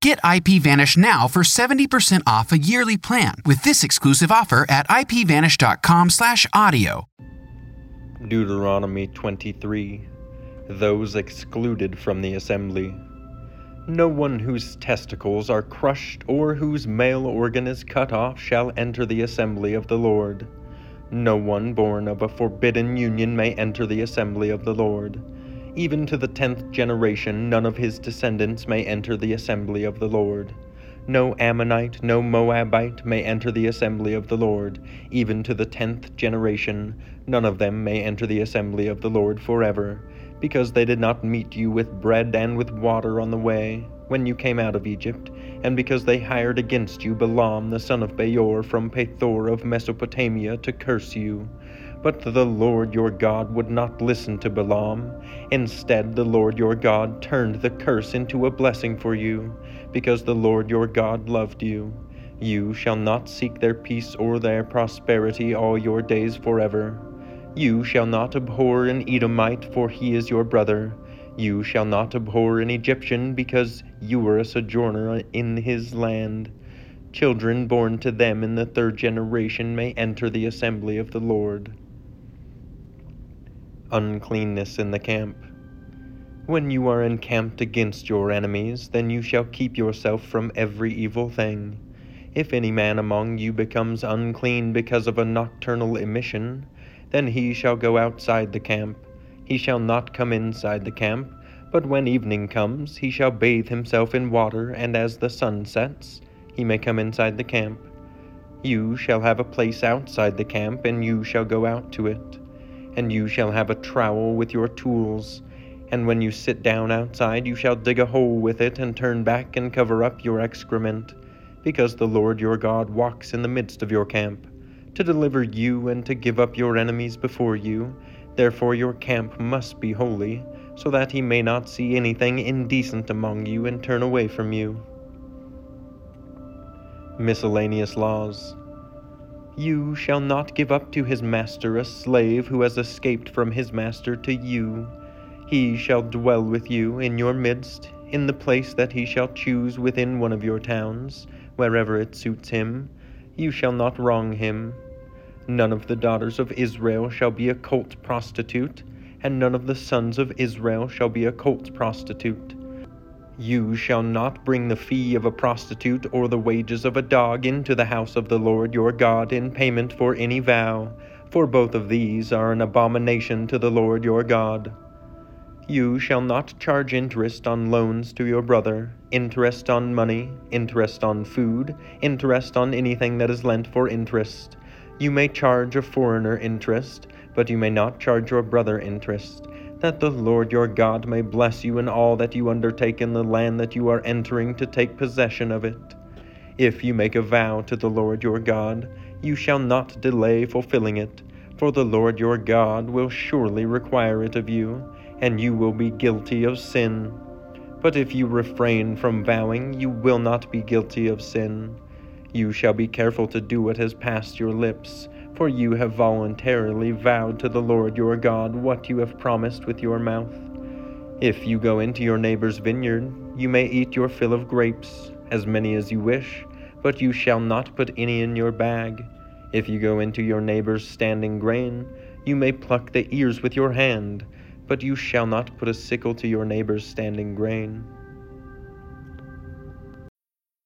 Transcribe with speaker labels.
Speaker 1: Get IPVanish now for 70% off a yearly plan with this exclusive offer at ipvanish.com/audio.
Speaker 2: Deuteronomy 23 Those excluded from the assembly. No one whose testicles are crushed or whose male organ is cut off shall enter the assembly of the Lord. No one born of a forbidden union may enter the assembly of the Lord. Even to the tenth generation, none of his descendants may enter the assembly of the Lord. No Ammonite, no Moabite may enter the assembly of the Lord. Even to the tenth generation, none of them may enter the assembly of the Lord forever, because they did not meet you with bread and with water on the way, when you came out of Egypt, and because they hired against you Balaam the son of Beor from Pethor of Mesopotamia to curse you. But the Lord your God would not listen to Balaam. Instead, the Lord your God turned the curse into a blessing for you, because the Lord your God loved you. You shall not seek their peace or their prosperity all your days forever. You shall not abhor an Edomite, for he is your brother. You shall not abhor an Egyptian, because you were a sojourner in his land. Children born to them in the third generation may enter the assembly of the Lord uncleanness in the camp. When you are encamped against your enemies, then you shall keep yourself from every evil thing. If any man among you becomes unclean because of a nocturnal emission, then he shall go outside the camp. He shall not come inside the camp, but when evening comes, he shall bathe himself in water, and as the sun sets, he may come inside the camp. You shall have a place outside the camp, and you shall go out to it and you shall have a trowel with your tools. And when you sit down outside, you shall dig a hole with it, and turn back and cover up your excrement, because the Lord your God walks in the midst of your camp, to deliver you and to give up your enemies before you. Therefore your camp must be holy, so that he may not see anything indecent among you and turn away from you. Miscellaneous Laws you shall not give up to his master a slave who has escaped from his master to you. He shall dwell with you in your midst, in the place that he shall choose within one of your towns, wherever it suits him. You shall not wrong him. None of the daughters of Israel shall be a cult prostitute, and none of the sons of Israel shall be a cult prostitute. You shall not bring the fee of a prostitute or the wages of a dog into the house of the Lord your God in payment for any vow, for both of these are an abomination to the Lord your God. You shall not charge interest on loans to your brother, interest on money, interest on food, interest on anything that is lent for interest. You may charge a foreigner interest, but you may not charge your brother interest that the Lord your God may bless you in all that you undertake in the land that you are entering to take possession of it. If you make a vow to the Lord your God, you shall not delay fulfilling it, for the Lord your God will surely require it of you, and you will be guilty of sin. But if you refrain from vowing, you will not be guilty of sin. You shall be careful to do what has passed your lips for you have voluntarily vowed to the Lord your God what you have promised with your mouth. If you go into your neighbor's vineyard, you may eat your fill of grapes, as many as you wish, but you shall not put any in your bag. If you go into your neighbor's standing grain, you may pluck the ears with your hand, but you shall not put a sickle to your neighbor's standing grain.